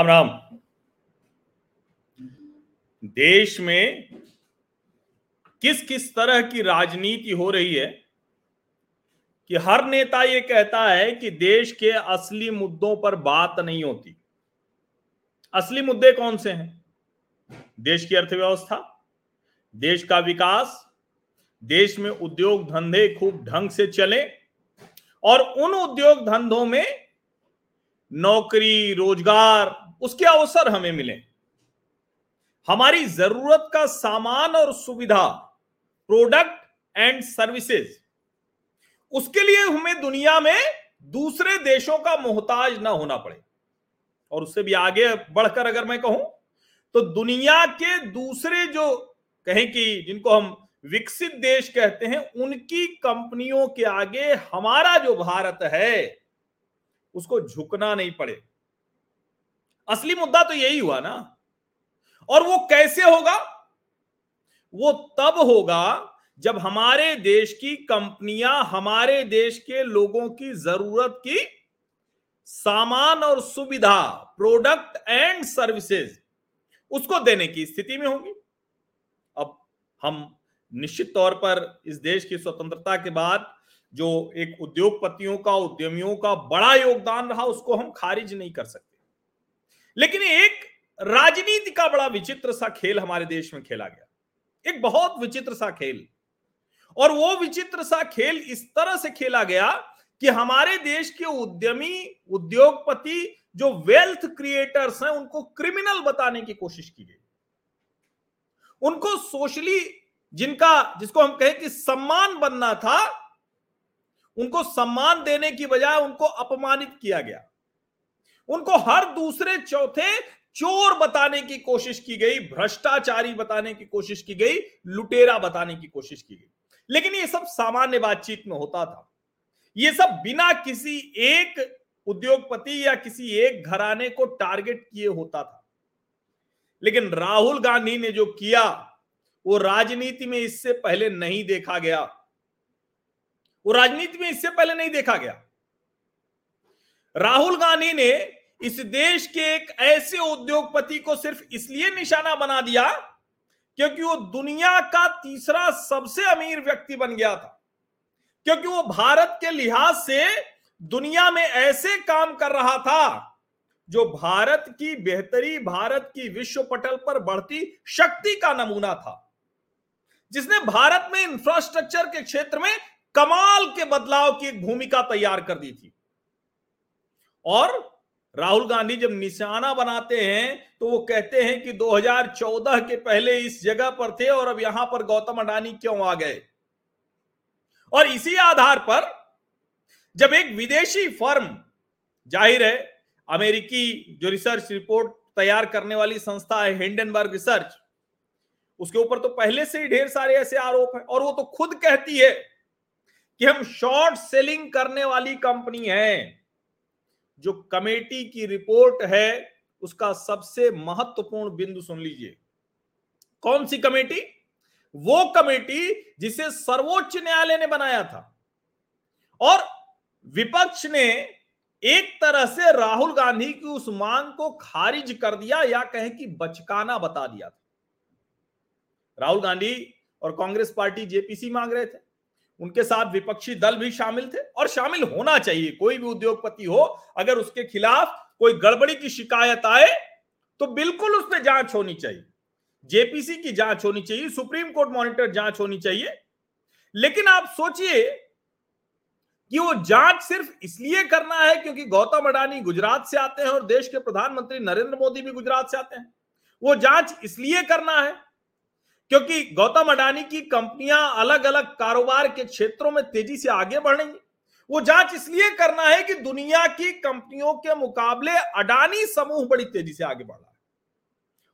राम राम। देश में किस किस तरह की राजनीति हो रही है कि हर नेता ये कहता है कि देश के असली मुद्दों पर बात नहीं होती। असली मुद्दे कौन से हैं? देश की अर्थव्यवस्था, देश का विकास, देश में उद्योग धंधे खूब ढंग से चले और उन उद्योग धंधों में नौकरी, रोज़गार उसके अवसर हमें मिले। हमारी ज़रूरत का सामान और सुविधा प्रोडक्ट एंड सर्विसेज़ उसके लिए हमें दुनिया में दूसरे देशों का मोहताज ना होना पड़े। और उससे भी आगे बढ़कर अगर मैं कहूँ तो दुनिया के दूसरे जो कहें कि जिनको हम विकसित देश कहते हैं, उनकी कंपनियों के आगे हमारा जो भारत है, उसको झुकना नहीं पड़े। असली मुद्दा तो यही हुआ ना। और वो कैसे होगा? वो तब होगा जब हमारे देश की कंपनियाँ हमारे देश के लोगों की ज़रूरत की सामान और सुविधा प्रोडक्ट एंड सर्विसेज़ उसको देने की स्थिति में होगी। अब हम निश्चित तौर पर इस देश की स्वतंत्रता के बाद जो एक उद्योगपतियों का, उद्यमियों का बड़ा योगदान रहा, उसको हम खारिज नहीं कर सकते। लेकिन एक राजनीति का बड़ा विचित्र सा खेल हमारे देश में खेला गया। एक बहुत विचित्र सा खेल। और वो विचित्र सा खेल इस तरह से खेला गया कि हमारे देश के उद्यमी, उद्योगपति, जो वेल्थ क्रिएटर्स हैं, उनको क्रिमिनल बताने की कोशिश की गई। उनको सोशली जिनका, जिसको हम कहें कि सम्मान बनना था, उनको सम्मान देने की बजाय उनको अपमानित किया गया। उनको हर दूसरे चौथे चोर बताने की कोशिश की गई, भ्रष्टाचारी बताने की कोशिश की गई, लुटेरा बताने की कोशिश की गई। लेकिन ये सब सामान्य बातचीत में होता था। ये सब बिना किसी एक उद्योगपति या किसी एक घराने को टारगेट किए होता था। लेकिन राहुल गांधी ने जो किया, वो राजनीति में इससे पहले नहीं देखा गया। वो राजनीति में इससे पहले नहीं देखा गया। राहुल गांधी ने इस देश के एक ऐसे उद्योगपति को सिर्फ़ इसलिए निशाना बना दिया क्योंकि वो दुनिया का तीसरा सबसे अमीर व्यक्ति बन गया था। क्योंकि वो भारत के लिहाज से दुनिया में ऐसे काम कर रहा था जो भारत की बेहतरी, भारत की विश्व पटल पर बढ़ती शक्ति का नमूना था। जिसने भारत में इंफ्रास्ट्रक्चर के क्षेत्र में कमाल के बदलाव की एक भूमिका तैयार कर दी थी। और राहुल गांधी जब निशाना बनाते हैं तो वो कहते हैं कि 2014 के पहले इस जगह पर थे और अब यहाँ पर गौतम अडानी क्यों आ गए? और इसी आधार पर जब एक विदेशी फर्म ज़ाहिर है, अमेरिकी जो रिसर्च रिपोर्ट तैयार करने वाली संस्था है, हिंडनबर्ग रिसर्च, उसके ऊपर तो पहले से ही ढेर सारे ऐसे आरोप हैं और वो तो खुद कहती है कि हम शॉर्ट सेलिंग करने वाली कंपनी है। जो कमेटी की रिपोर्ट है, उसका सबसे महत्वपूर्ण बिंदु सुन लीजिए। कौन सी कमेटी? वो कमेटी जिसे सर्वोच्च न्यायालय ने बनाया था। और विपक्ष ने एक तरह से राहुल गांधी की उस मांग को खारिज कर दिया या कहें कि बचकाना बता दिया था। राहुल गांधी और कांग्रेस पार्टी जेपीसी मांग रहे थे। उनके साथ विपक्षी दल भी शामिल थे और शामिल होना चाहिए। कोई भी उद्योगपति हो, अगर उसके खिलाफ कोई गड़बड़ी की शिकायत आए तो बिल्कुल उस पर जाँच होनी चाहिए। जेपीसी की जाँच होनी चाहिए, सुप्रीम कोर्ट मॉनिटर जाँच होनी चाहिए। लेकिन आप सोचिए कि वो जाँच सिर्फ़ इसलिए करना है क्योंकि गौतम अडानी गुजरात से आते हैं और देश के प्रधानमंत्री नरेंद्र मोदी भी गुजरात से आते हैं। वो जाँच इसलिए करना है क्योंकि गौतम अडानी की कंपनियाँ अलग अलग कारोबार के क्षेत्रों में तेज़ी से आगे बढ़ेंगी वो जाँच इसलिए करना है कि दुनिया की कंपनियों के मुकाबले अडानी समूह बड़ी तेज़ी से आगे बढ़ रहा है।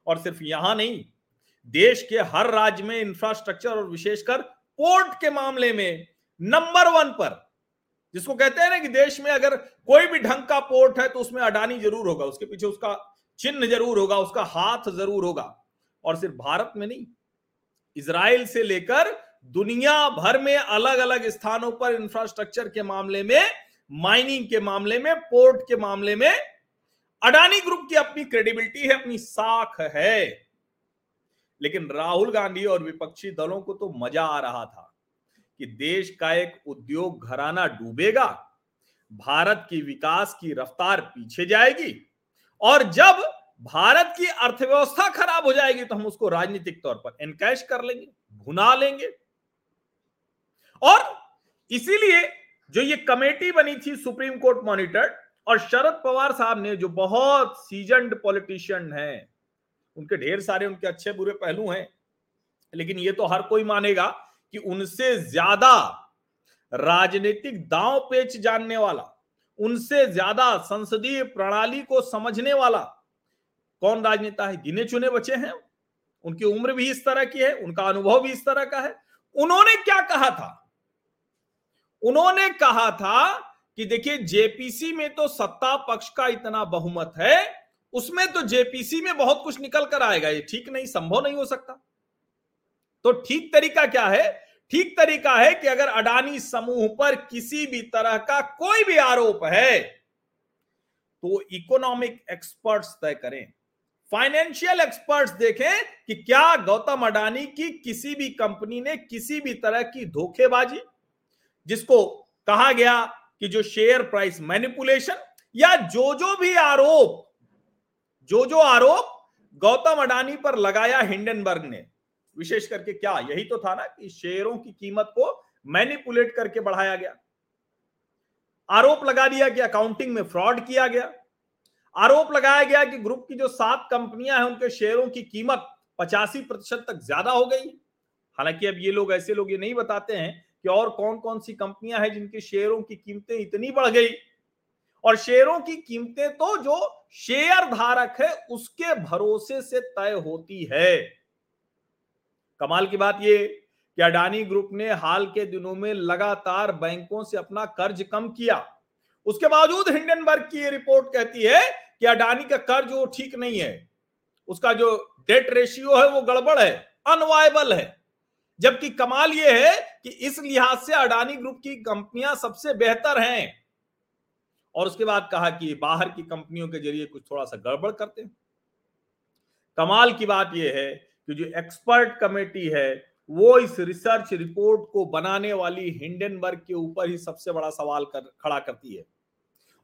और सिर्फ़ यहाँ नहीं, देश के हर राज्य में इंफ्रास्ट्रक्चर और विशेषकर पोर्ट के मामले में नंबर वन पर, जिसको कहते हैं ना कि देश में अगर कोई भी ढंग का पोर्ट है तो उसमें अडानी ज़रूर होगा, उसके पीछे उसका चिन्ह ज़रूर होगा, उसका हाथ ज़रूर होगा। और सिर्फ़ भारत में नहीं इसराइल से लेकर दुनिया भर में अलग अलग स्थानों पर इंफ्रास्ट्रक्चर के मामले में माइनिंग के मामले में पोर्ट के मामले में, अडानी ग्रुप की अपनी क्रेडिबिलिटी है, अपनी साख है। लेकिन राहुल गांधी और विपक्षी दलों को तो मज़ा आ रहा था कि देश का एक उद्योग घराना डूबेगा, भारत की विकास की रफ्तार पीछे जाएगी, और जब भारत की अर्थव्यवस्था खराब हो जाएगी तो हम उसको राजनीतिक तौर पर एनकैश कर लेंगे, भुना लेंगे। और इसीलिए जो ये कमेटी बनी थी सुप्रीम कोर्ट मॉनिटर्ड और शरद पवार साहब ने, जो बहुत सीजनड पॉलिटिशियन हैं, उनके ढेर सारे उनके अच्छे बुरे पहलू हैं, लेकिन ये तो हर कोई मानेगा कि उनसे ज़्यादा राजनीतिक दांव पेच जानने वाला, उनसे ज़्यादा संसदीय प्रणाली को समझने वाला कौन राजनेता है? गिने चुने बचे हैं। उनकी उम्र भी इस तरह की है, उनका अनुभव भी इस तरह का है। उन्होंने क्या कहा था? उन्होंने कहा था कि देखिए, जेपीसी में तो सत्ता पक्ष का इतना बहुमत है, उसमें तो जेपीसी में बहुत कुछ निकल कर आएगा। ये ठीक नहीं, संभव नहीं हो सकता। तो ठीक तरीका क्या है? ठीक तरीका है कि अगर अडानी समूह पर किसी भी तरह का कोई भी आरोप है तो इकोनॉमिक एक्सपर्ट्स तय करें। फाइनेंशियल एक्सपर्ट्स देखें कि क्या गौतम अडानी की किसी भी कंपनी ने किसी भी तरह की धोखेबाजी? जिसको कहा गया कि जो शेयर प्राइस मैनिपुलेशन या जो जो भी आरोप जो जो आरोप गौतम अडानी पर लगाया हिंडनबर्ग ने। विशेष करके क्या? यही तो था ना कि शेयरों की कीमत को मैनिपुलेट करके बढ़ाया गया। आरोप लगा दिया कि अकाउंटिंग में फ्रॉड किया गया। आरोप लगाया गया कि ग्रुप की जो सात कंपनियाँ हैं, उनके शेयरों की कीमत पचासी प्रतिशत तक ज़्यादा हो गई। हालाँकि अब ये लोग, ऐसे लोग ये नहीं बताते हैं कि और कौन कौन सी कंपनियाँ हैं जिनके शेयरों की कीमतें इतनी बढ़ गई। और शेयरों की कीमतें तो जो शेयर धारक है, उसके भरोसे से तय होती है। कमाल की बात ये कि अडानी ग्रुप ने हाल के दिनों में लगातार बैंकों से अपना कर्ज कम किया। उसके बावजूद हिंडनबर्ग की रिपोर्ट कहती है कि अडानी का कर्ज वो ठीक नहीं है। उसका जो डेट रेशियो है वो गड़बड़ है अनवायबल है। जबकि कमाल ये है कि इस लिहाज से अडानी ग्रुप की कंपनियाँ सबसे बेहतर हैं। और उसके बाद कहा कि बाहर की कंपनियों के ज़रिए कुछ थोड़ा सा गड़बड़ करते हैं। कमाल की बात यह है कि जो एक्सपर्ट कमेटी है, वो इस रिसर्च रिपोर्ट को बनाने वाली हिंडनबर्ग के ऊपर ही सबसे बड़ा सवाल कर, खड़ा करती है।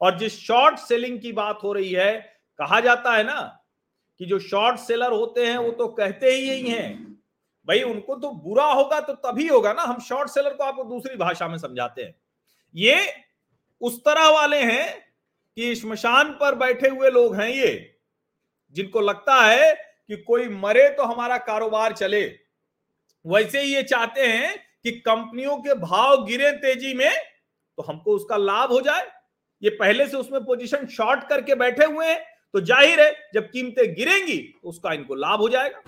और जिस शॉर्ट सेलिंग की बात हो रही है, कहा जाता है ना कि जो शॉर्ट सेलर होते हैं, वो तो कहते ही यही हैं। भाई, उनको तो बुरा होगा तो तभी होगा ना, हम शॉर्ट सेलर को आपको दूसरी भाषा में समझाते हैं। ये उस तरह वाले हैं कि श्मशान पर बैठे हुए लोग हैं ये, जिनको लगता है कि कोई मरे तो हमारा कारोबार चले। वैसे ही ये चाहते हैं कि कंपनियों के भाव गिरे तेज़ी में तो हमको उसका लाभ हो जाए। ये पहले से उसमें पोजीशन शॉर्ट करके बैठे हुए हैं तो ज़ाहिर है, जब कीमतें गिरेंगी तो उसका इनको लाभ हो जाएगा।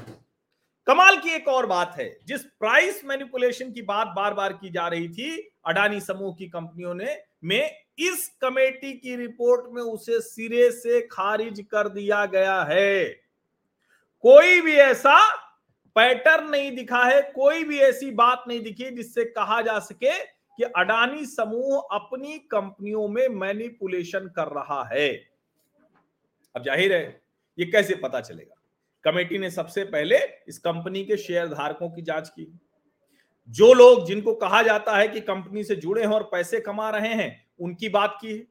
कमाल की एक और बात है, जिस प्राइस मैनिपुलेशन की बात बार बार की जा रही थी, अडानी समूह की कंपनियों ने, में इस कमेटी की रिपोर्ट में उसे सिरे से खारिज कर दिया गया है। कोई भी ऐसा पैटर्न नहीं दिखा है, कोई भी ऐसी बात नहीं दिखी जिससे कहा जा सके कि अडानी समूह अपनी कंपनियों में मैनिपुलेशन कर रहा है। अब ज़ाहिर है, ये कैसे पता चलेगा? कमेटी ने सबसे पहले इस कंपनी के शेयर धारकों की जाँच की। जो लोग जिनको कहा जाता है कि कंपनी से जुड़े हैं और पैसे कमा रहे हैं, उनकी बात की है।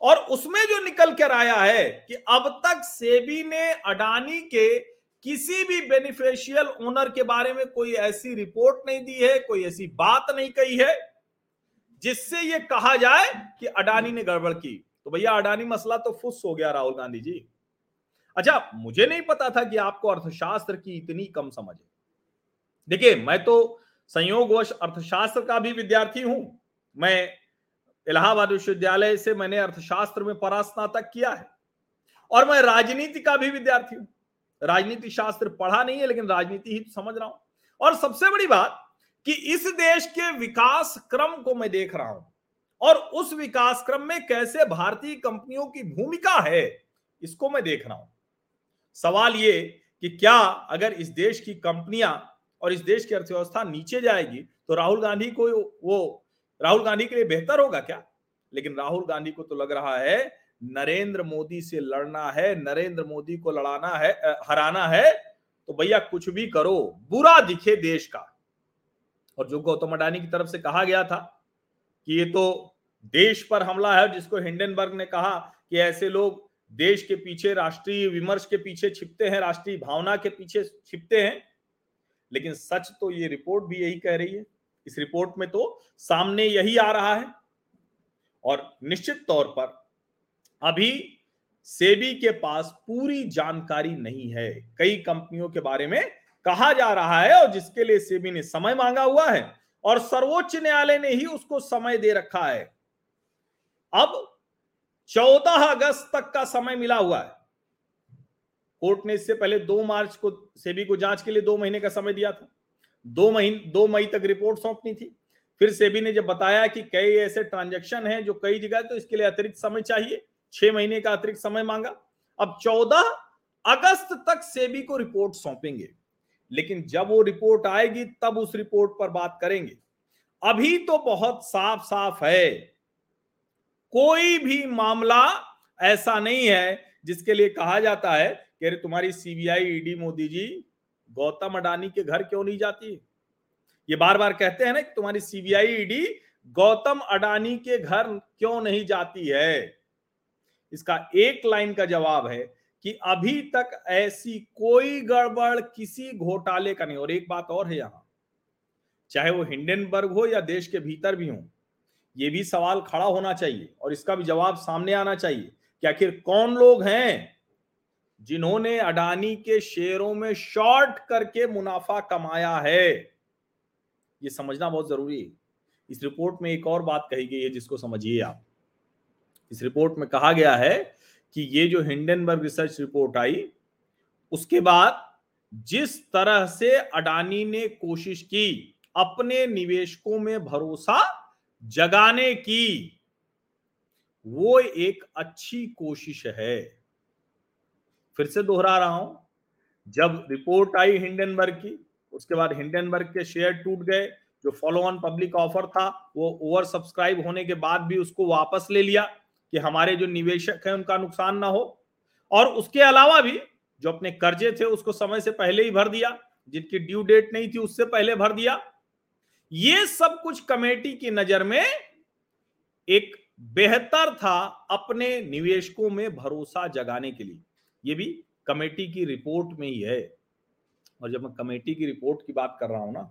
और उसमें जो निकल कर आया है कि अब तक सेबी ने अडानी के किसी भी बेनिफिशियल ओनर के बारे में कोई ऐसी रिपोर्ट नहीं दी है, कोई ऐसी बात नहीं कही है जिससे ये कहा जाए कि अडानी ने गड़बड़ की। तो भैया, अडानी मसला तो फुस हो गया राहुल गांधी जी। अच्छा मुझे नहीं पता था कि आपको अर्थशास्त्र की इतनी कम समझ है। देखिए, मैं तो संयोगवश अर्थशास्त्र का भी विद्यार्थी हूँ। मैं इलाहाबाद विश्वविद्यालय से मैंने अर्थशास्त्र में परास्नातक किया है। और मैं राजनीति का भी विद्यार्थी हूँ। राजनीति शास्त्र पढ़ा नहीं है, लेकिन राजनीति ही तो समझ रहा हूँ। और सबसे बड़ी बात कि इस देश के विकास क्रम को मैं देख रहा हूँ। और उस विकास क्रम में कैसे भारतीय कंपनियों की भूमिका है, इसको मैं देख रहा हूँ। सवाल ये कि क्या अगर इस देश की कंपनियाँ और इस देश की अर्थव्यवस्था नीचे जाएगी तो राहुल गांधी को वो, राहुल गांधी के लिए बेहतर होगा क्या? लेकिन राहुल गांधी को तो लग रहा है, नरेंद्र मोदी से लड़ना है, नरेंद्र मोदी को लड़ाना है हराना है तो भैया कुछ भी करो, बुरा दिखे देश का। और जो गौतम अडानी की तरफ़ से कहा गया था कि ये तो देश पर हमला है, जिसको हिंडनबर्ग ने कहा कि ऐसे लोग देश के पीछे, राष्ट्रीय विमर्श के पीछे छिपते हैं, राष्ट्रीय भावना के पीछे छिपते हैं। लेकिन सच तो ये रिपोर्ट भी यही कह रही है। इस रिपोर्ट में तो सामने यही आ रहा है। और निश्चित तौर पर अभी सेबी के पास पूरी जानकारी नहीं है। कई कंपनियों के बारे में कहा जा रहा है और जिसके लिए सेबी ने समय मांगा हुआ है और सर्वोच्च न्यायालय ने ही उसको समय दे रखा है। अब 14 अगस्त तक का समय मिला हुआ है। कोर्ट ने इससे पहले 2 मार्च को सेबी को जाँच के लिए दो महीने का समय दिया था। दो महीने, दो मई तक रिपोर्ट सौंपनी थी। फिर सेबी ने जब बताया कि कई ऐसे ट्रांजेक्शन हैं जो कई जगह तो इसके लिए अतिरिक्त समय चाहिए, छह महीने का अतिरिक्त समय मांगा। अब 14 अगस्त तक सेबी को रिपोर्ट सौंपेंगे। लेकिन जब वो रिपोर्ट आएगी, तब उस रिपोर्ट पर बात करेंगे। अभी तो बहुत साफ़ साफ़ है। कोई भी मामला ऐसा नहीं है जिसके लिए कहा जाता है कि अरे तुम्हारी सीबीआई ईडी मोदी जी, गौतम अडानी के घर क्यों नहीं जाती? ये बार बार कहते हैं ना कि तुम्हारी सीबीआई ईडी गौतम अडानी के घर क्यों नहीं जाती है? इसका एक लाइन का जवाब है कि अभी तक ऐसी कोई गड़बड़ किसी घोटाले का नहीं। और एक बात और है यहाँ। चाहे वो हिंडनबर्ग हो या देश के भीतर भी हो, ये भी सवाल खड़ा होना चाहिए और इसका भी जवाब सामने आना चाहिए कि आखिर कौन लोग हैं जिन्होंने अडानी के शेयरों में शॉर्ट करके मुनाफा कमाया है? ये समझना बहुत ज़रूरी है। इस रिपोर्ट में एक और बात कही गई है जिसको समझिए आप। इस रिपोर्ट में कहा गया है कि ये जो हिंडनबर्ग रिसर्च रिपोर्ट आई, उसके बाद जिस तरह से अडानी ने कोशिश की अपने निवेशकों में भरोसा जगाने की, वो एक अच्छी कोशिश है। फिर से दोहरा रहा हूँ, जब रिपोर्ट आई हिंडनबर्ग की, उसके बाद हिंडनबर्ग के शेयर टूट गए, जो फॉलो ऑन पब्लिक ऑफ़र था, वो ओवर सब्सक्राइब होने के बाद भी उसको वापस ले लिया। कि हमारे जो निवेशक हैं, उनका नुकसान ना हो। और उसके अलावा भी जो अपने कर्जे थे, उसको समय से पहले ही भर दिया, जिनकी ड्यू डेट नहीं थी, उससे पहले भर दिया। ये सब कुछ कमेटी की नज़र में एक बेहतर था अपने निवेशकों में भरोसा जगाने के लिए। ये भी कमेटी की रिपोर्ट में ही है। और जब मैं कमेटी की रिपोर्ट की बात कर रहा हूँ ना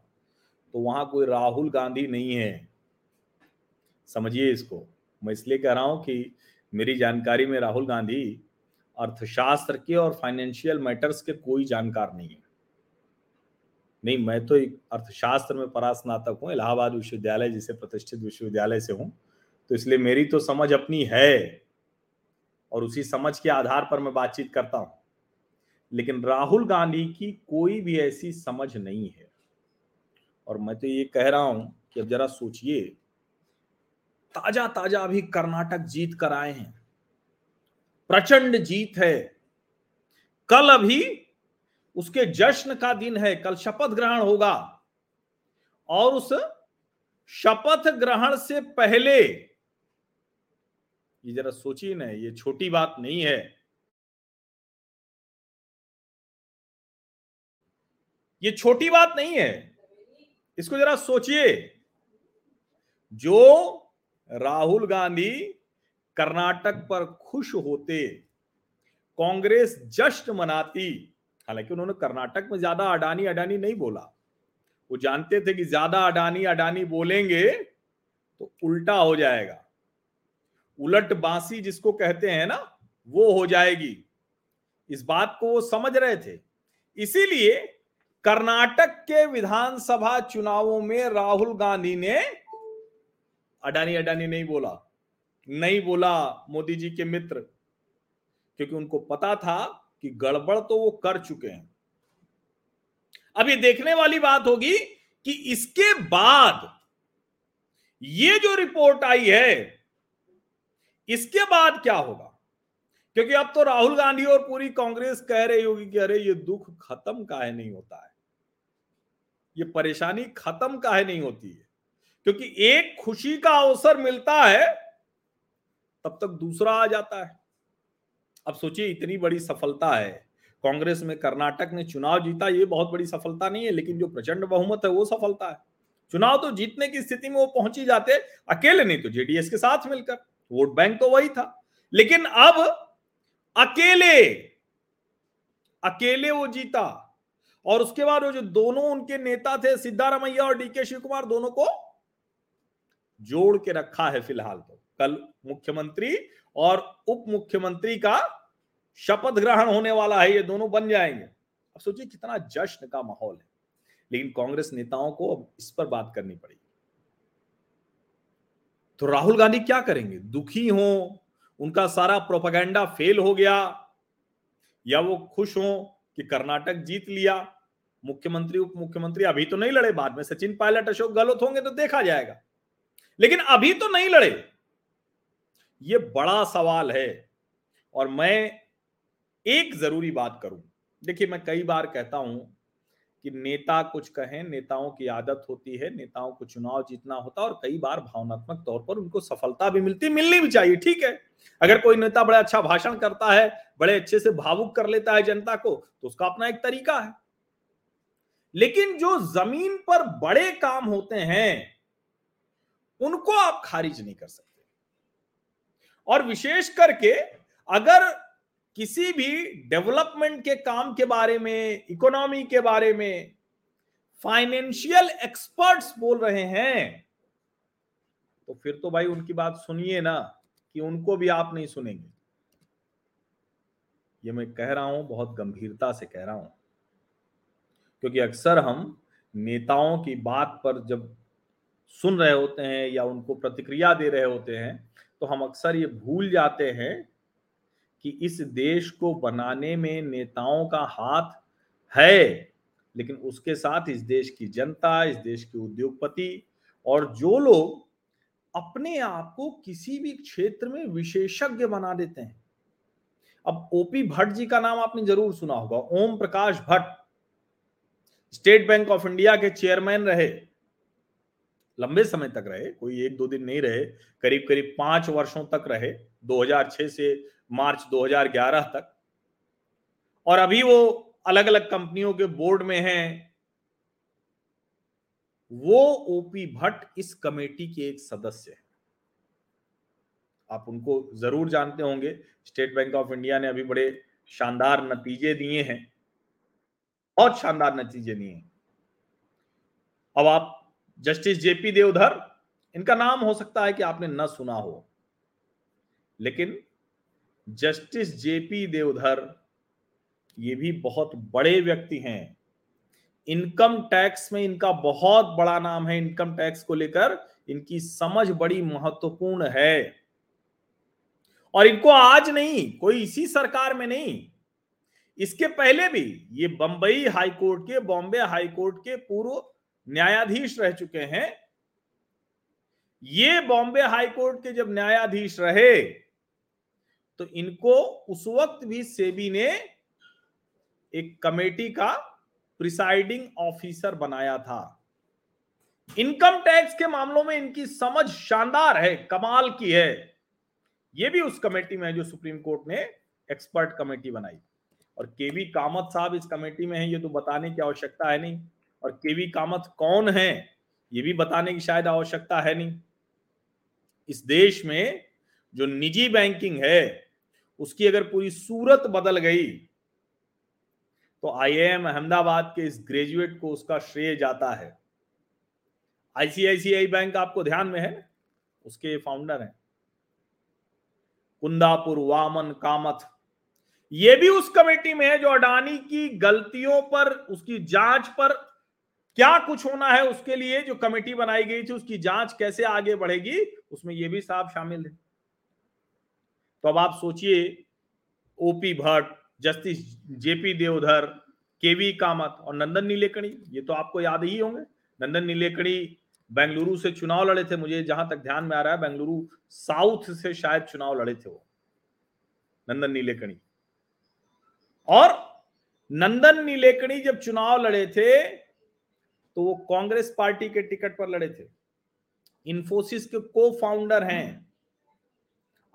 तो वहाँ कोई राहुल गांधी नहीं है। समझिए इसको। मैं इसलिए कह रहा हूँ कि मेरी जानकारी में राहुल गांधी अर्थशास्त्र के और फाइनेंशियल मैटर्स के कोई जानकार नहीं है। नहीं, मैं तो एक अर्थशास्त्र में परास्नातक हूँ, इलाहाबाद विश्वविद्यालय, जिसे प्रतिष्ठित विश्वविद्यालय से हूँ तो इसलिए मेरी तो समझ अपनी है और उसी समझ के आधार पर मैं बातचीत करता हूँ। लेकिन राहुल गांधी की कोई भी ऐसी समझ नहीं है। और मैं तो ये कह रहा हूँ कि अब जरा सोचिए ताज़ा ताज़ा अभी कर्नाटक जीत कर आए हैं। प्रचंड जीत है। कल अभी उसके जश्न का दिन है। कल शपथ ग्रहण होगा। और उस शपथ ग्रहण से पहले, ये जरा सोचिए ना, ये छोटी बात नहीं है। ये छोटी बात नहीं है। इसको जरा सोचिए। जो राहुल गांधी कर्नाटक पर खुश होते। कांग्रेस जश्न मनाती। हालाँकि उन्होंने कर्नाटक में ज़्यादा अडानी अडानी नहीं बोला। वो जानते थे कि ज़्यादा अडानी अडानी बोलेंगे तो उल्टा हो जाएगा। उलट बांसी जिसको कहते हैं ना, वो हो जाएगी। इस बात को वो समझ रहे थे। इसीलिए कर्नाटक के विधानसभा चुनावों में राहुल गांधी ने अडानी अडानी नहीं बोला। नहीं बोला मोदी जी के मित्र, क्योंकि उनको पता था कि गड़बड़ तो वो कर चुके हैं। अब ये देखने वाली बात होगी कि इसके बाद ये जो रिपोर्ट आई है, इसके बाद क्या होगा? क्योंकि अब तो राहुल गांधी और पूरी कांग्रेस कह रही होगी कि अरे ये दुख खत्म काहे नहीं होता है? ये परेशानी खत्म काहे नहीं होती है? क्योंकि एक खुशी का अवसर मिलता है, तब तक दूसरा आ जाता है। अब सोचिए, इतनी बड़ी सफलता है। कांग्रेस में कर्नाटक ने चुनाव जीता, ये बहुत बड़ी सफलता नहीं है, लेकिन जो प्रचंड बहुमत है, वो सफलता है। चुनाव तो जीतने की स्थिति में वो पहुँच ही जाते, अकेले नहीं तो जेडीएस के साथ मिलकर। वोट बैंक तो वही था। लेकिन अब अकेले अकेले वो जीता। और उसके बाद वो जो दोनों उनके नेता थे, सिद्धारमैया और डीके शिव कुमार दोनों को जोड़ के रखा है फ़िलहाल तो। कल मुख्यमंत्री और उप मुख्यमंत्री का शपथ ग्रहण होने वाला है, ये दोनों बन जाएँगे। अब सोचिए कितना जश्न का माहौल है। लेकिन कांग्रेस नेताओं को अब इस पर बात करनी पड़ेगी। तो राहुल गांधी क्या करेंगे? दुखी हो, उनका सारा प्रोपागेंडा फेल हो गया, या वो खुश हो कि कर्नाटक जीत लिया? मुख्यमंत्री उप मुख्यमंत्री अभी तो नहीं लड़े, बाद में सचिन पायलट, अशोक गहलोत होंगे तो देखा जाएगा। लेकिन अभी तो नहीं लड़े। ये बड़ा सवाल है और मैं एक ज़रूरी बात करूँ। देखिए, मैं कई बार कहता हूँ कि नेता कुछ कहें, नेताओं की आदत होती है, नेताओं को चुनाव जीतना होता है और कई बार भावनात्मक तौर पर उनको सफलता भी मिलती, मिलनी भी चाहिए, ठीक है? अगर कोई नेता बड़ा अच्छा भाषण करता है, बड़े अच्छे से भावुक कर लेता है जनता को तो उसका अपना एक तरीका है। लेकिन जो ज़मीन पर बड़े काम होते हैं उनको आप खारिज नहीं कर सकते। और विशेष करके अगर किसी भी डेवलपमेंट के काम के बारे में, इकोनॉमी के बारे में फाइनेंशियल एक्सपर्ट्स बोल रहे हैं तो फिर तो भाई उनकी बात सुनिए ना कि उनको भी आप नहीं सुनेंगे। ये मैं कह रहा हूँ, बहुत गंभीरता से कह रहा हूँ। क्योंकि अक्सर हम नेताओं की बात पर जब सुन रहे होते हैं या उनको प्रतिक्रिया दे रहे होते हैं तो हम अक्सर ये भूल जाते हैं कि इस देश को बनाने में नेताओं का हाथ है, लेकिन उसके साथ इस देश की जनता, इस देश के उद्योगपति और जो लोग अपने आप को किसी भी क्षेत्र में विशेषज्ञ बना देते हैं। अब ओपी भट्ट जी का नाम आपने ज़रूर सुना होगा, Om Prakash Bhatt, state bank of India के चेयरमैन रहे। लंबे समय तक रहे, कोई एक दो दिन नहीं रहे, करीब करीब पाँच वर्षों तक रहे 2006 से मार्च 2011 तक। और अभी वो अलग अलग कंपनियों के बोर्ड में हैं। वो ओपी भट्ट इस कमेटी के एक सदस्य है। आप उनको ज़रूर जानते होंगे, स्टेट बैंक ऑफ़ इंडिया ने अभी बड़े शानदार नतीजे दिए हैं। बहुत शानदार नतीजे दिए हैं। अब आप जस्टिस जेपी देवधर, इनका नाम हो सकता है कि आपने न सुना हो। लेकिन जस्टिस जेपी देवधर, ये भी बहुत बड़े व्यक्ति हैं। इनकम टैक्स में इनका बहुत बड़ा नाम है, इनकम टैक्स को लेकर इनकी समझ बड़ी महत्वपूर्ण है। और इनको आज नहीं, कोई इसी सरकार में नहीं। इसके पहले भी ये बंबई हाईकोर्ट के, बॉम्बे हाईकोर्ट के पूर्व न्यायाधीश रह चुके हैं। ये बॉम्बे हाईकोर्ट के जब न्यायाधीश रहे तो इनको उस वक्त भी सेबी ने एक कमेटी का प्रिसाइडिंग ऑफिसर बनाया था। इनकम टैक्स के मामलों में इनकी समझ शानदार है, कमाल की है। ये भी उस कमेटी में है जो सुप्रीम कोर्ट ने एक्सपर्ट कमेटी बनाई। और केवी कामत साहब इस कमेटी में है, ये तो बताने की आवश्यकता है नहीं। और केवी कामत कौन है, ये भी बताने की शायद आवश्यकता है नहीं। इस देश में जो निजी बैंकिंग है, उसकी अगर पूरी सूरत बदल गई तो आईआईएम अहमदाबाद के इस ग्रेजुएट को उसका श्रेय जाता है। आईसीआईसीआई बैंक आपको ध्यान में है उसके फाउंडर हैं। कुंदापुर वामन कामत। ये भी उस कमेटी में है जो अडानी की गलतियों पर, उसकी जाँच पर क्या कुछ होना है उसके लिए जो कमेटी बनाई गई थी, उसकी जाँच कैसे आगे बढ़ेगी, उसमें यह भी साहब शामिल है। तो अब आप सोचिए OP Bhatt, justice JP Deodhar KV Kamath और नंदन नीलेकणी, ये तो आपको याद ही होंगे। नंदन नीलेकणी बेंगलुरु से चुनाव लड़े थे, मुझे जहाँ तक ध्यान में आ रहा है, बेंगलुरु साउथ से शायद चुनाव लड़े थे वो, नंदन नीलेकणी। और नंदन नीलेकणी जब चुनाव लड़े थे तो वो कांग्रेस पार्टी के टिकट पर लड़े थे। इन्फोसिस के को फाउंडर हैं।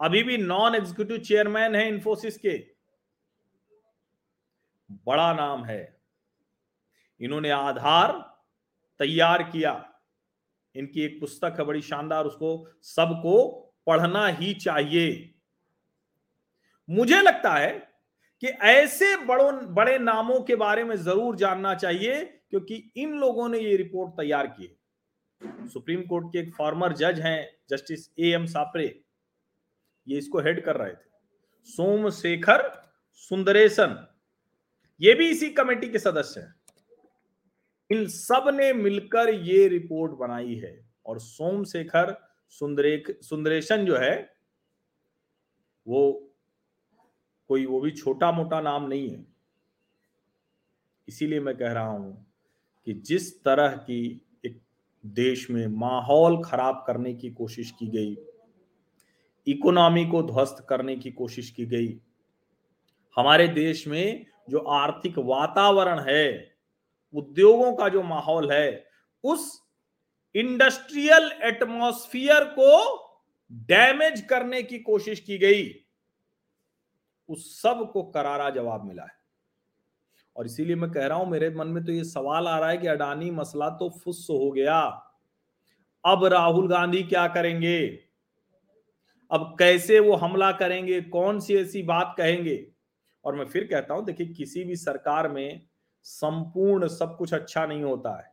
अभी भी नॉन एग्जीक्यूटिव चेयरमैन है इंफोसिस के। बड़ा नाम है। इन्होंने आधार तैयार किया। इनकी एक पुस्तक है, बड़ी शानदार, उसको सबको पढ़ना ही चाहिए। मुझे लगता है कि ऐसे बड़ों, बड़े नामों के बारे में ज़रूर जानना चाहिए क्योंकि इन लोगों ने ये रिपोर्ट तैयार की है। सुप्रीम कोर्ट के एक फॉर्मर जज हैं, जस्टिस ए एम सापरे। ये इसको हेड कर रहे थे। सोमशेखर सुंदरेशन। ये भी इसी कमेटी के सदस्य हैं। इन सबने मिलकर ये रिपोर्ट बनाई है और सोमशेखर सुंदरे सुंदरेशन जो है, वो कोई, वो भी छोटा मोटा नाम नहीं है। इसीलिए मैं कह रहा हूँ कि जिस तरह की एक देश में माहौल खराब करने की कोशिश की गई, इकोनॉमी को ध्वस्त करने की कोशिश की गई, हमारे देश में जो आर्थिक वातावरण है, उद्योगों का जो माहौल है, उस इंडस्ट्रियल एटमॉस्फियर को डैमेज करने की कोशिश की गई, उस सबको करारा जवाब मिला है। और इसीलिए मैं कह रहा हूँ, मेरे मन में तो ये सवाल आ रहा है कि अडानी मसला तो फुस हो गया। अब राहुल गांधी क्या करेंगे? अब कैसे वो हमला करेंगे? कौन सी ऐसी बात कहेंगे? और मैं फिर कहता हूँ, देखिए, किसी भी सरकार में संपूर्ण सब कुछ अच्छा नहीं होता है।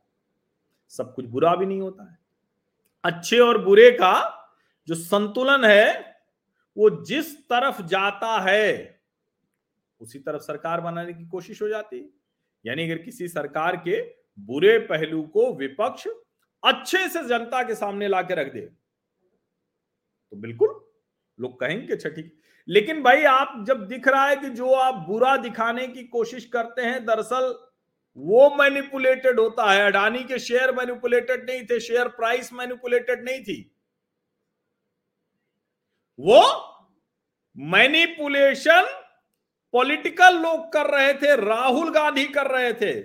सब कुछ बुरा भी नहीं होता है। अच्छे और बुरे का जो संतुलन है, वो जिस तरफ़ जाता है उसी तरफ़ सरकार बनाने की कोशिश हो जाती है। यानी अगर किसी सरकार के बुरे पहलू को विपक्ष अच्छे से जनता के सामने ला के रख दे तो बिल्कुल लोग कहेंगे अच्छा ठीक। लेकिन भाई, आप जब दिख रहा है कि जो आप बुरा दिखाने की कोशिश करते हैं, दरअसल वो मैनिपुलेटेड होता है। अडानी के शेयर मैनिपुलेटेड नहीं थे शेयर प्राइस मैनिपुलेटेड नहीं थी। वो मैनिपुलेशन पॉलिटिकल लोग कर रहे थे, राहुल गांधी कर रहे थे।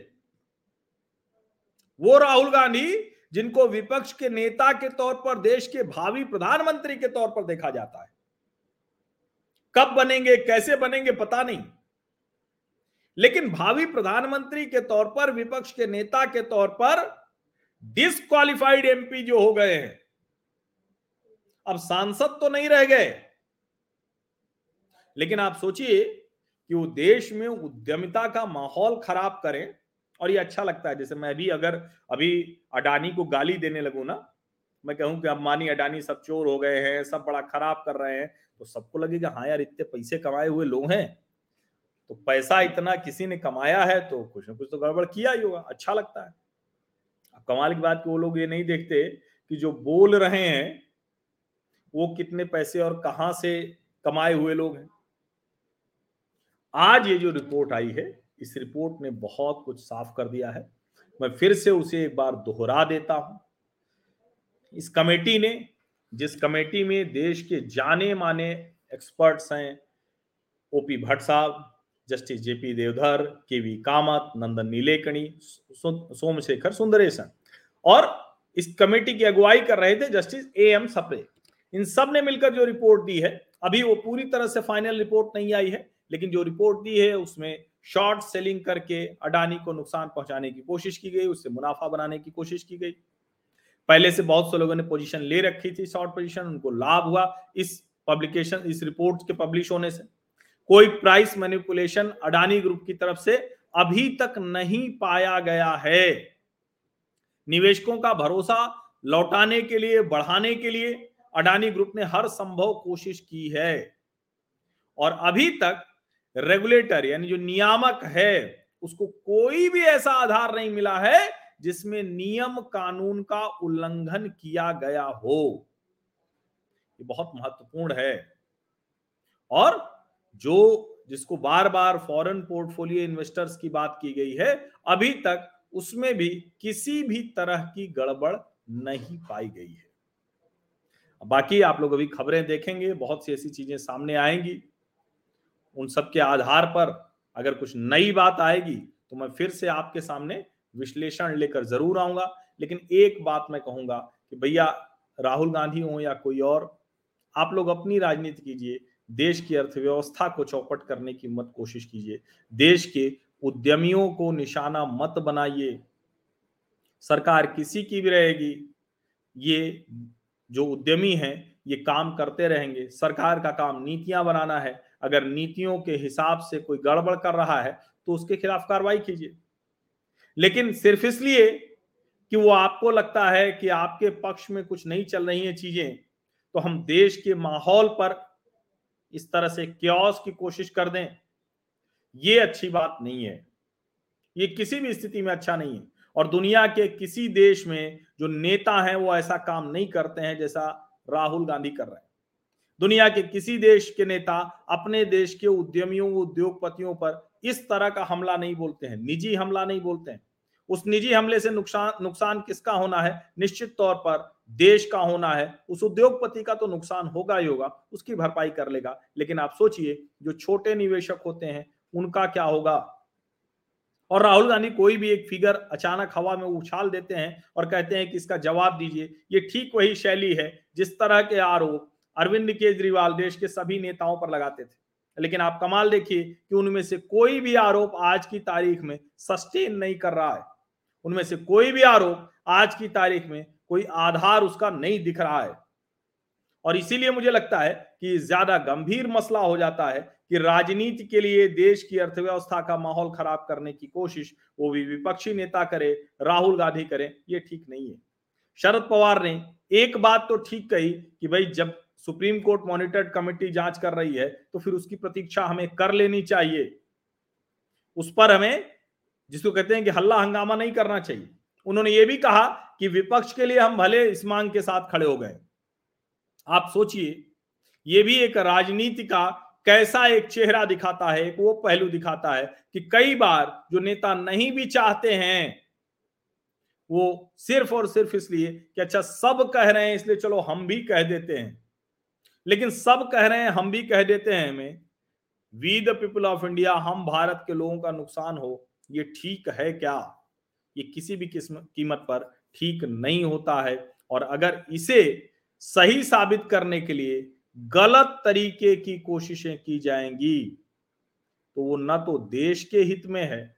वो राहुल गांधी जिनको विपक्ष के नेता के तौर पर, देश के भावी प्रधानमंत्री के तौर पर देखा जाता है। कब बनेंगे, कैसे बनेंगे, पता नहीं। लेकिन भावी प्रधानमंत्री के तौर पर, विपक्ष के नेता के तौर पर डिसक्वालिफाइड एमपी जो हो गए हैं। अब सांसद तो नहीं रह गए। लेकिन आप सोचिए कि वो देश में उद्यमिता का माहौल खराब करें। और ये अच्छा लगता है, जैसे मैं भी अगर अभी अडानी को गाली देने लगू ना, मैं कहूँ कि अंबानी अडानी सब चोर हो गए हैं, सब बड़ा खराब कर रहे हैं तो सबको लगेगा हाँ यार, इतने पैसे कमाए हुए लोग हैं तो पैसा इतना किसी ने कमाया है तो कुछ ना कुछ तो गड़बड़ किया ही होगा अच्छा लगता है। अब कमाल की बात कि वो लोग ये नहीं देखते कि जो बोल रहे हैं, वो कितने पैसे और कहाँ से कमाए हुए लोग हैं। आज ये जो रिपोर्ट आई है, इस रिपोर्ट ने बहुत कुछ साफ़ कर दिया है। मैं फिर से उसे एक बार दोहरा देता हूँ। इस कमेटी ने, जिस कमेटी में देश के जाने माने एक्सपर्ट्स हैं, ओपी भट्ट साहब, Justice JP Deodhar K V Kamath, Nandan Nilekani Somasekhar Sundaresan और इस कमेटी की अगुवाई कर रहे थे जस्टिस ए एम सप्रे। इन सबने मिलकर जो रिपोर्ट दी है, अभी वो पूरी तरह से फाइनल रिपोर्ट नहीं आई है। लेकिन जो रिपोर्ट दी है, उसमें शॉर्ट सेलिंग करके अडानी को नुकसान पहुँचाने की कोशिश की गई, उससे मुनाफा बनाने की कोशिश की गई। पहले से बहुत से लोगों ने पोजीशन ले रखी थी शॉर्ट पोजीशन उनको लाभ हुआ इस पब्लिकेशन इस रिपोर्ट के पब्लिश होने से। कोई प्राइस मैनिपुलेशन अडानी ग्रुप की तरफ़ से अभी तक नहीं पाया गया है। निवेशकों का भरोसा लौटाने के लिए, बढ़ाने के लिए अडानी ग्रुप ने हर संभव कोशिश की है। और अभी तक रेगुलेटर यानी जो नियामक है, उसको कोई भी ऐसा आधार नहीं मिला है, जिसमें नियम कानून का उल्लंघन किया गया हो। ये बहुत महत्वपूर्ण है। और जो जिसको बार बार फॉरेन पोर्टफोलियो इन्वेस्टर्स की बात की गई है, अभी तक उसमें भी किसी भी तरह की गड़बड़ नहीं पाई गई है। बाकी आप लोग अभी खबरें देखेंगे, बहुत सी ऐसी चीज़ें सामने आएँगी। उन सब के आधार पर अगर कुछ नई बात आएगी तो मैं फिर से आपके सामने विश्लेषण लेकर ज़रूर आऊँगा। लेकिन एक बात मैं कहूँगा कि भैया, राहुल गांधी हो या कोई और, आप लोग अपनी राजनीति कीजिए, देश की अर्थव्यवस्था को चौपट करने की मत कोशिश कीजिए। देश के उद्यमियों को निशाना मत बनाइए। सरकार किसी की भी रहेगी, ये जो उद्यमी हैं, ये काम करते रहेंगे। सरकार का काम नीतियाँ बनाना है अगर नीतियों के हिसाब से कोई गड़बड़ कर रहा है तो उसके खिलाफ कार्रवाई कीजिए। लेकिन सिर्फ़ इसलिए कि वो आपको लगता है कि आपके पक्ष में कुछ नहीं चल रही है चीज़ें तो हम देश के माहौल पर इस तरह से क्योस की कोशिश कर दें। ये अच्छी बात नहीं है। ये किसी भी स्थिति में अच्छा नहीं है। और दुनिया के किसी देश में जो नेता हैं, वो ऐसा काम नहीं करते हैं जैसा राहुल गांधी कर रहे हैं। दुनिया के किसी देश के नेता अपने देश के उद्यमियों, उद्योगपतियों पर इस तरह का हमला नहीं बोलते हैं। निजी हमला नहीं बोलते हैं। उस निजी हमले से नुकसान नुकसान किसका होना है? निश्चित तौर पर देश का होना है। उस उद्योगपति का तो नुकसान होगा ही होगा, उसकी भरपाई कर लेगा। लेकिन आप सोचिए, जो छोटे निवेशक होते हैं, उनका क्या होगा? और राहुल गांधी कोई भी एक फिगर अचानक हवा में उछाल देते हैं और कहते हैं कि इसका जवाब दीजिए। ये ठीक वही शैली है, जिस तरह के आरोप अरविंद केजरीवाल देश के सभी नेताओं पर लगाते थे। लेकिन आप कमाल देखिए कि उनमें से कोई भी आरोप आज की तारीख में सस्टेन नहीं कर रहा है। उनमें से कोई भी आरोप आज की तारीख में कोई आधार उसका नहीं दिख रहा है। और इसीलिए मुझे लगता है कि ज़्यादा गंभीर मसला हो जाता है कि राजनीति के लिए देश की अर्थव्यवस्था का माहौल खराब करने की कोशिश वो भी विपक्षी नेता करे, राहुल गांधी करे, ये ठीक नहीं है। शरद पवार ने एक बात तो ठीक कही कि भाई जब सुप्रीम कोर्ट मॉनिटर्ड कमेटी जाँच कर रही है तो फिर उसकी प्रतीक्षा हमें कर लेनी चाहिए। उस पर हमें, जिसको कहते हैं कि हल्ला हंगामा नहीं करना चाहिए। उन्होंने ये भी कहा कि विपक्ष के लिए हम भले इस मांग के साथ खड़े हो गए। आप सोचिए, ये भी एक राजनीति का कैसा एक चेहरा दिखाता है, एक वो पहलू दिखाता है कि कई बार जो नेता नहीं भी चाहते हैं, वो सिर्फ़ और सिर्फ़ इसलिए कि अच्छा सब कह रहे हैं, इसलिए चलो हम भी कह देते हैं। लेकिन सब कह रहे हैं, हम भी कह देते हैं हमें we the people of India हम भारत के लोगों का नुकसान हो, ये ठीक है क्या? ये किसी भी किस्म, कीमत पर ठीक नहीं होता है। और अगर इसे सही साबित करने के लिए गलत तरीके की कोशिशें की जाएँगी तो वो ना तो देश के हित में है,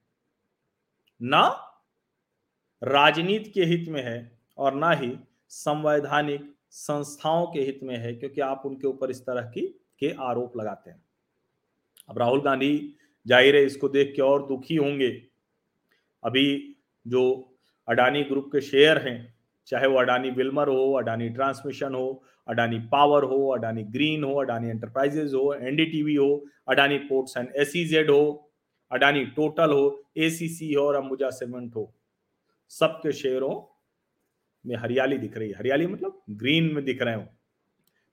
ना राजनीति के हित में है, और ना ही संवैधानिक संस्थाओं के हित में है, क्योंकि आप उनके ऊपर इस तरह की, के आरोप लगाते हैं। अब राहुल गांधी ज़ाहिर है इसको देख के और दुखी होंगे। अभी जो अडानी ग्रुप के शेयर हैं, चाहे वो अडानी विल्मर हो, अडानी ट्रांसमिशन हो, अडानी पावर हो, अडानी ग्रीन हो, अडानी एंटरप्राइजेज हो, एनडीटीवी हो, अडानी पोर्ट्स एंड एसीजेड हो, अडानी टोटल हो, एसीसी हो और अंबुजा सीमेंट हो, सबके शेयरों में हरियाली दिख रही है। हरियाली मतलब ग्रीन में दिख रहे हो।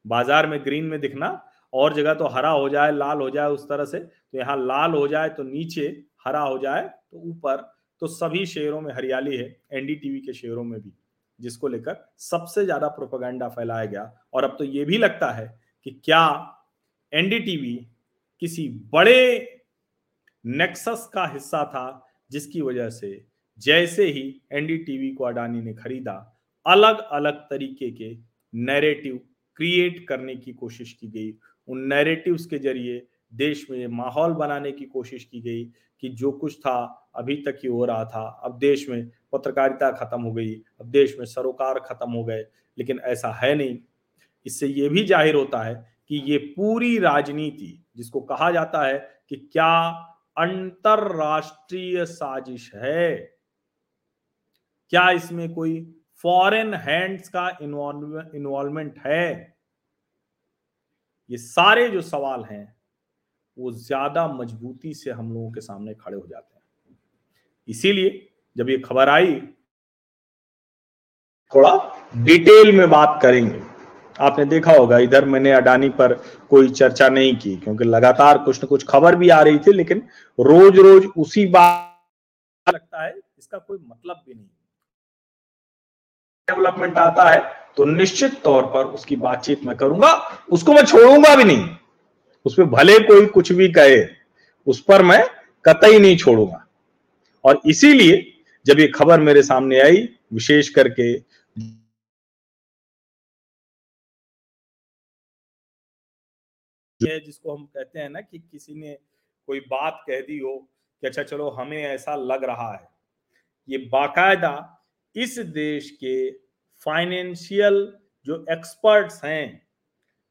बाज़ार में ग्रीन में दिखना। और जगह तो हरा हो जाए, लाल हो जाए उस तरह से तो यहाँ लाल हो जाए तो नीचे हरा हो जाए तो ऊपर तो सभी शेयरों में हरियाली है एनडीटीवी के शेयरों में भी, जिसको लेकर सबसे ज़्यादा प्रोपागेंडा फैलाया गया। और अब तो ये भी लगता है कि क्या एनडीटीवी किसी बड़े नेक्सस का हिस्सा था, जिसकी वजह से जैसे ही एनडीटीवी को अडानी ने खरीदा अलग अलग तरीके के नैरेटिव क्रिएट करने की कोशिश की गई। उन नैरेटिव्स के ज़रिए देश में माहौल बनाने की कोशिश की गई कि जो कुछ था अभी तक ही हो रहा था। अब देश में पत्रकारिता खत्म हो गई, अब देश में सरोकार खत्म हो गए, लेकिन ऐसा है नहीं। इससे ये भी ज़ाहिर होता है कि ये पूरी राजनीति, जिसको कहा जाता है कि क्या अंतरराष्ट्रीय साजिश है, क्या इसमें कोई फॉरेन हैंड्स का इन्वॉल्वमेंट है। ये सारे जो सवाल हैं, वो ज़्यादा मजबूती से हम लोगों के सामने खड़े हो जाते हैं। इसीलिए जब ये खबर आई, थोड़ा डिटेल में बात करेंगे। आपने देखा होगा, इधर मैंने अडानी पर कोई चर्चा नहीं की, क्योंकि लगातार कुछ न कुछ खबर भी आ रही थी, लेकिन रोज रोज उसी बात लगता है, इसका कोई मतलब भी नहीं। डेवलपमेंट आता है तो निश्चित तौर पर उसकी बातचीत मैं करूँगा। उसको मैं छोड़ूँगा भी नहीं। उसमें भले कोई कुछ भी कहे, उस पर मैं कतई नहीं छोड़ूँगा। और इसीलिए जब ये खबर मेरे सामने आई, विशेष करके जिसको हम कहते हैं ना कि किसी ने कोई बात कह दी हो कि अच्छा चलो हमें ऐसा लग रहा है। ये बाकायदा इस देश के फाइनेंशियल जो एक्सपर्ट्स हैं,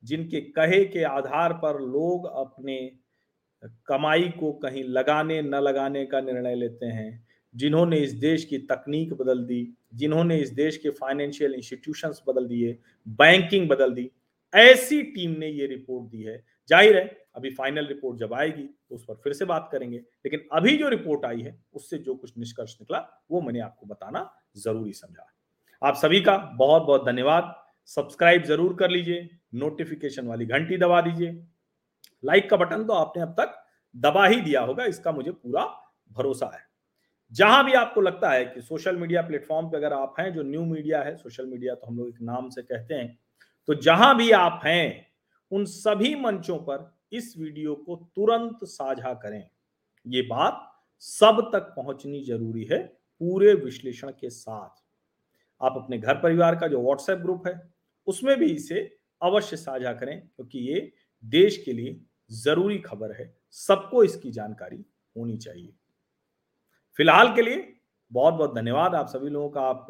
जिनके कहे के आधार पर लोग अपने कमाई को कहीं लगाने, न लगाने का निर्णय लेते हैं, जिन्होंने इस देश की तकनीक बदल दी, जिन्होंने इस देश के फाइनेंशियल इंस्टीट्यूशंस बदल दिए बैंकिंग बदल दी, ऐसी टीम ने ये रिपोर्ट दी है। ज़ाहिर है अभी फाइनल रिपोर्ट जब आएगी तो उस पर फिर से बात करेंगे। लेकिन अभी जो रिपोर्ट आई है, उससे जो कुछ निष्कर्ष निकला, वो मैंने आपको बताना ज़रूरी समझा। आप सभी का बहुत बहुत धन्यवाद। सब्सक्राइब ज़रूर कर लीजिए नोटिफिकेशन वाली घंटी दबा दीजिए। लाइक का बटन तो आपने अब तक दबा ही दिया होगा, इसका मुझे पूरा भरोसा है। जहाँ भी आपको लगता है कि सोशल मीडिया प्लेटफॉर्म पे अगर आप हैं, जो न्यू मीडिया है सोशल मीडिया तो हम लोग एक नाम से कहते हैं तो जहाँ भी आप हैं, उन सभी मंचों पर इस वीडियो को तुरंत साझा करें। ये बात सब तक पहुंचनी ज़रूरी है पूरे विश्लेषण के साथ। आप अपने घर परिवार का जो व्हाट्सएप ग्रुप है, उसमें भी इसे अवश्य साझा करें, क्योंकि ये देश के लिए ज़रूरी खबर है। सबको इसकी जानकारी होनी चाहिए। फ़िलहाल के लिए बहुत बहुत धन्यवाद आप सभी लोगों का। आप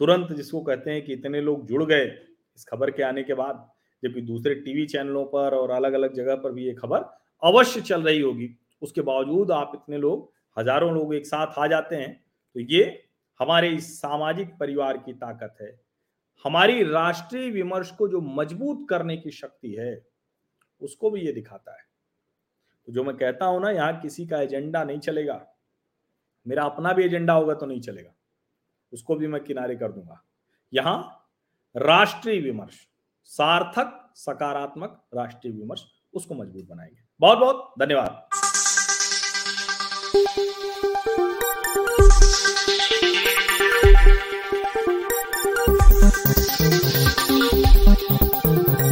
तुरंत जिसको कहते हैं कि इतने लोग जुड़ गए इस खबर के आने के बाद जबकि दूसरे टीवी चैनलों पर और अलग अलग जगह पर भी ये खबर अवश्य चल रही होगी। उसके बावजूद आप इतने लोग, हज़ारों लोग एक साथ आ जाते हैं तो ये हमारे इस सामाजिक परिवार की ताकत है। हमारी राष्ट्रीय विमर्श को जो मज़बूत करने की शक्ति है, उसको भी ये दिखाता है। तो जो मैं कहता हूँ ना, यहाँ किसी का एजेंडा नहीं चलेगा। मेरा अपना भी एजेंडा होगा तो नहीं चलेगा। उसको भी मैं किनारे कर दूँगा। यहाँ राष्ट्रीय विमर्श सार्थक सकारात्मक राष्ट्रीय विमर्श उसको मज़बूत बनाएँगे। बहुत बहुत धन्यवाद।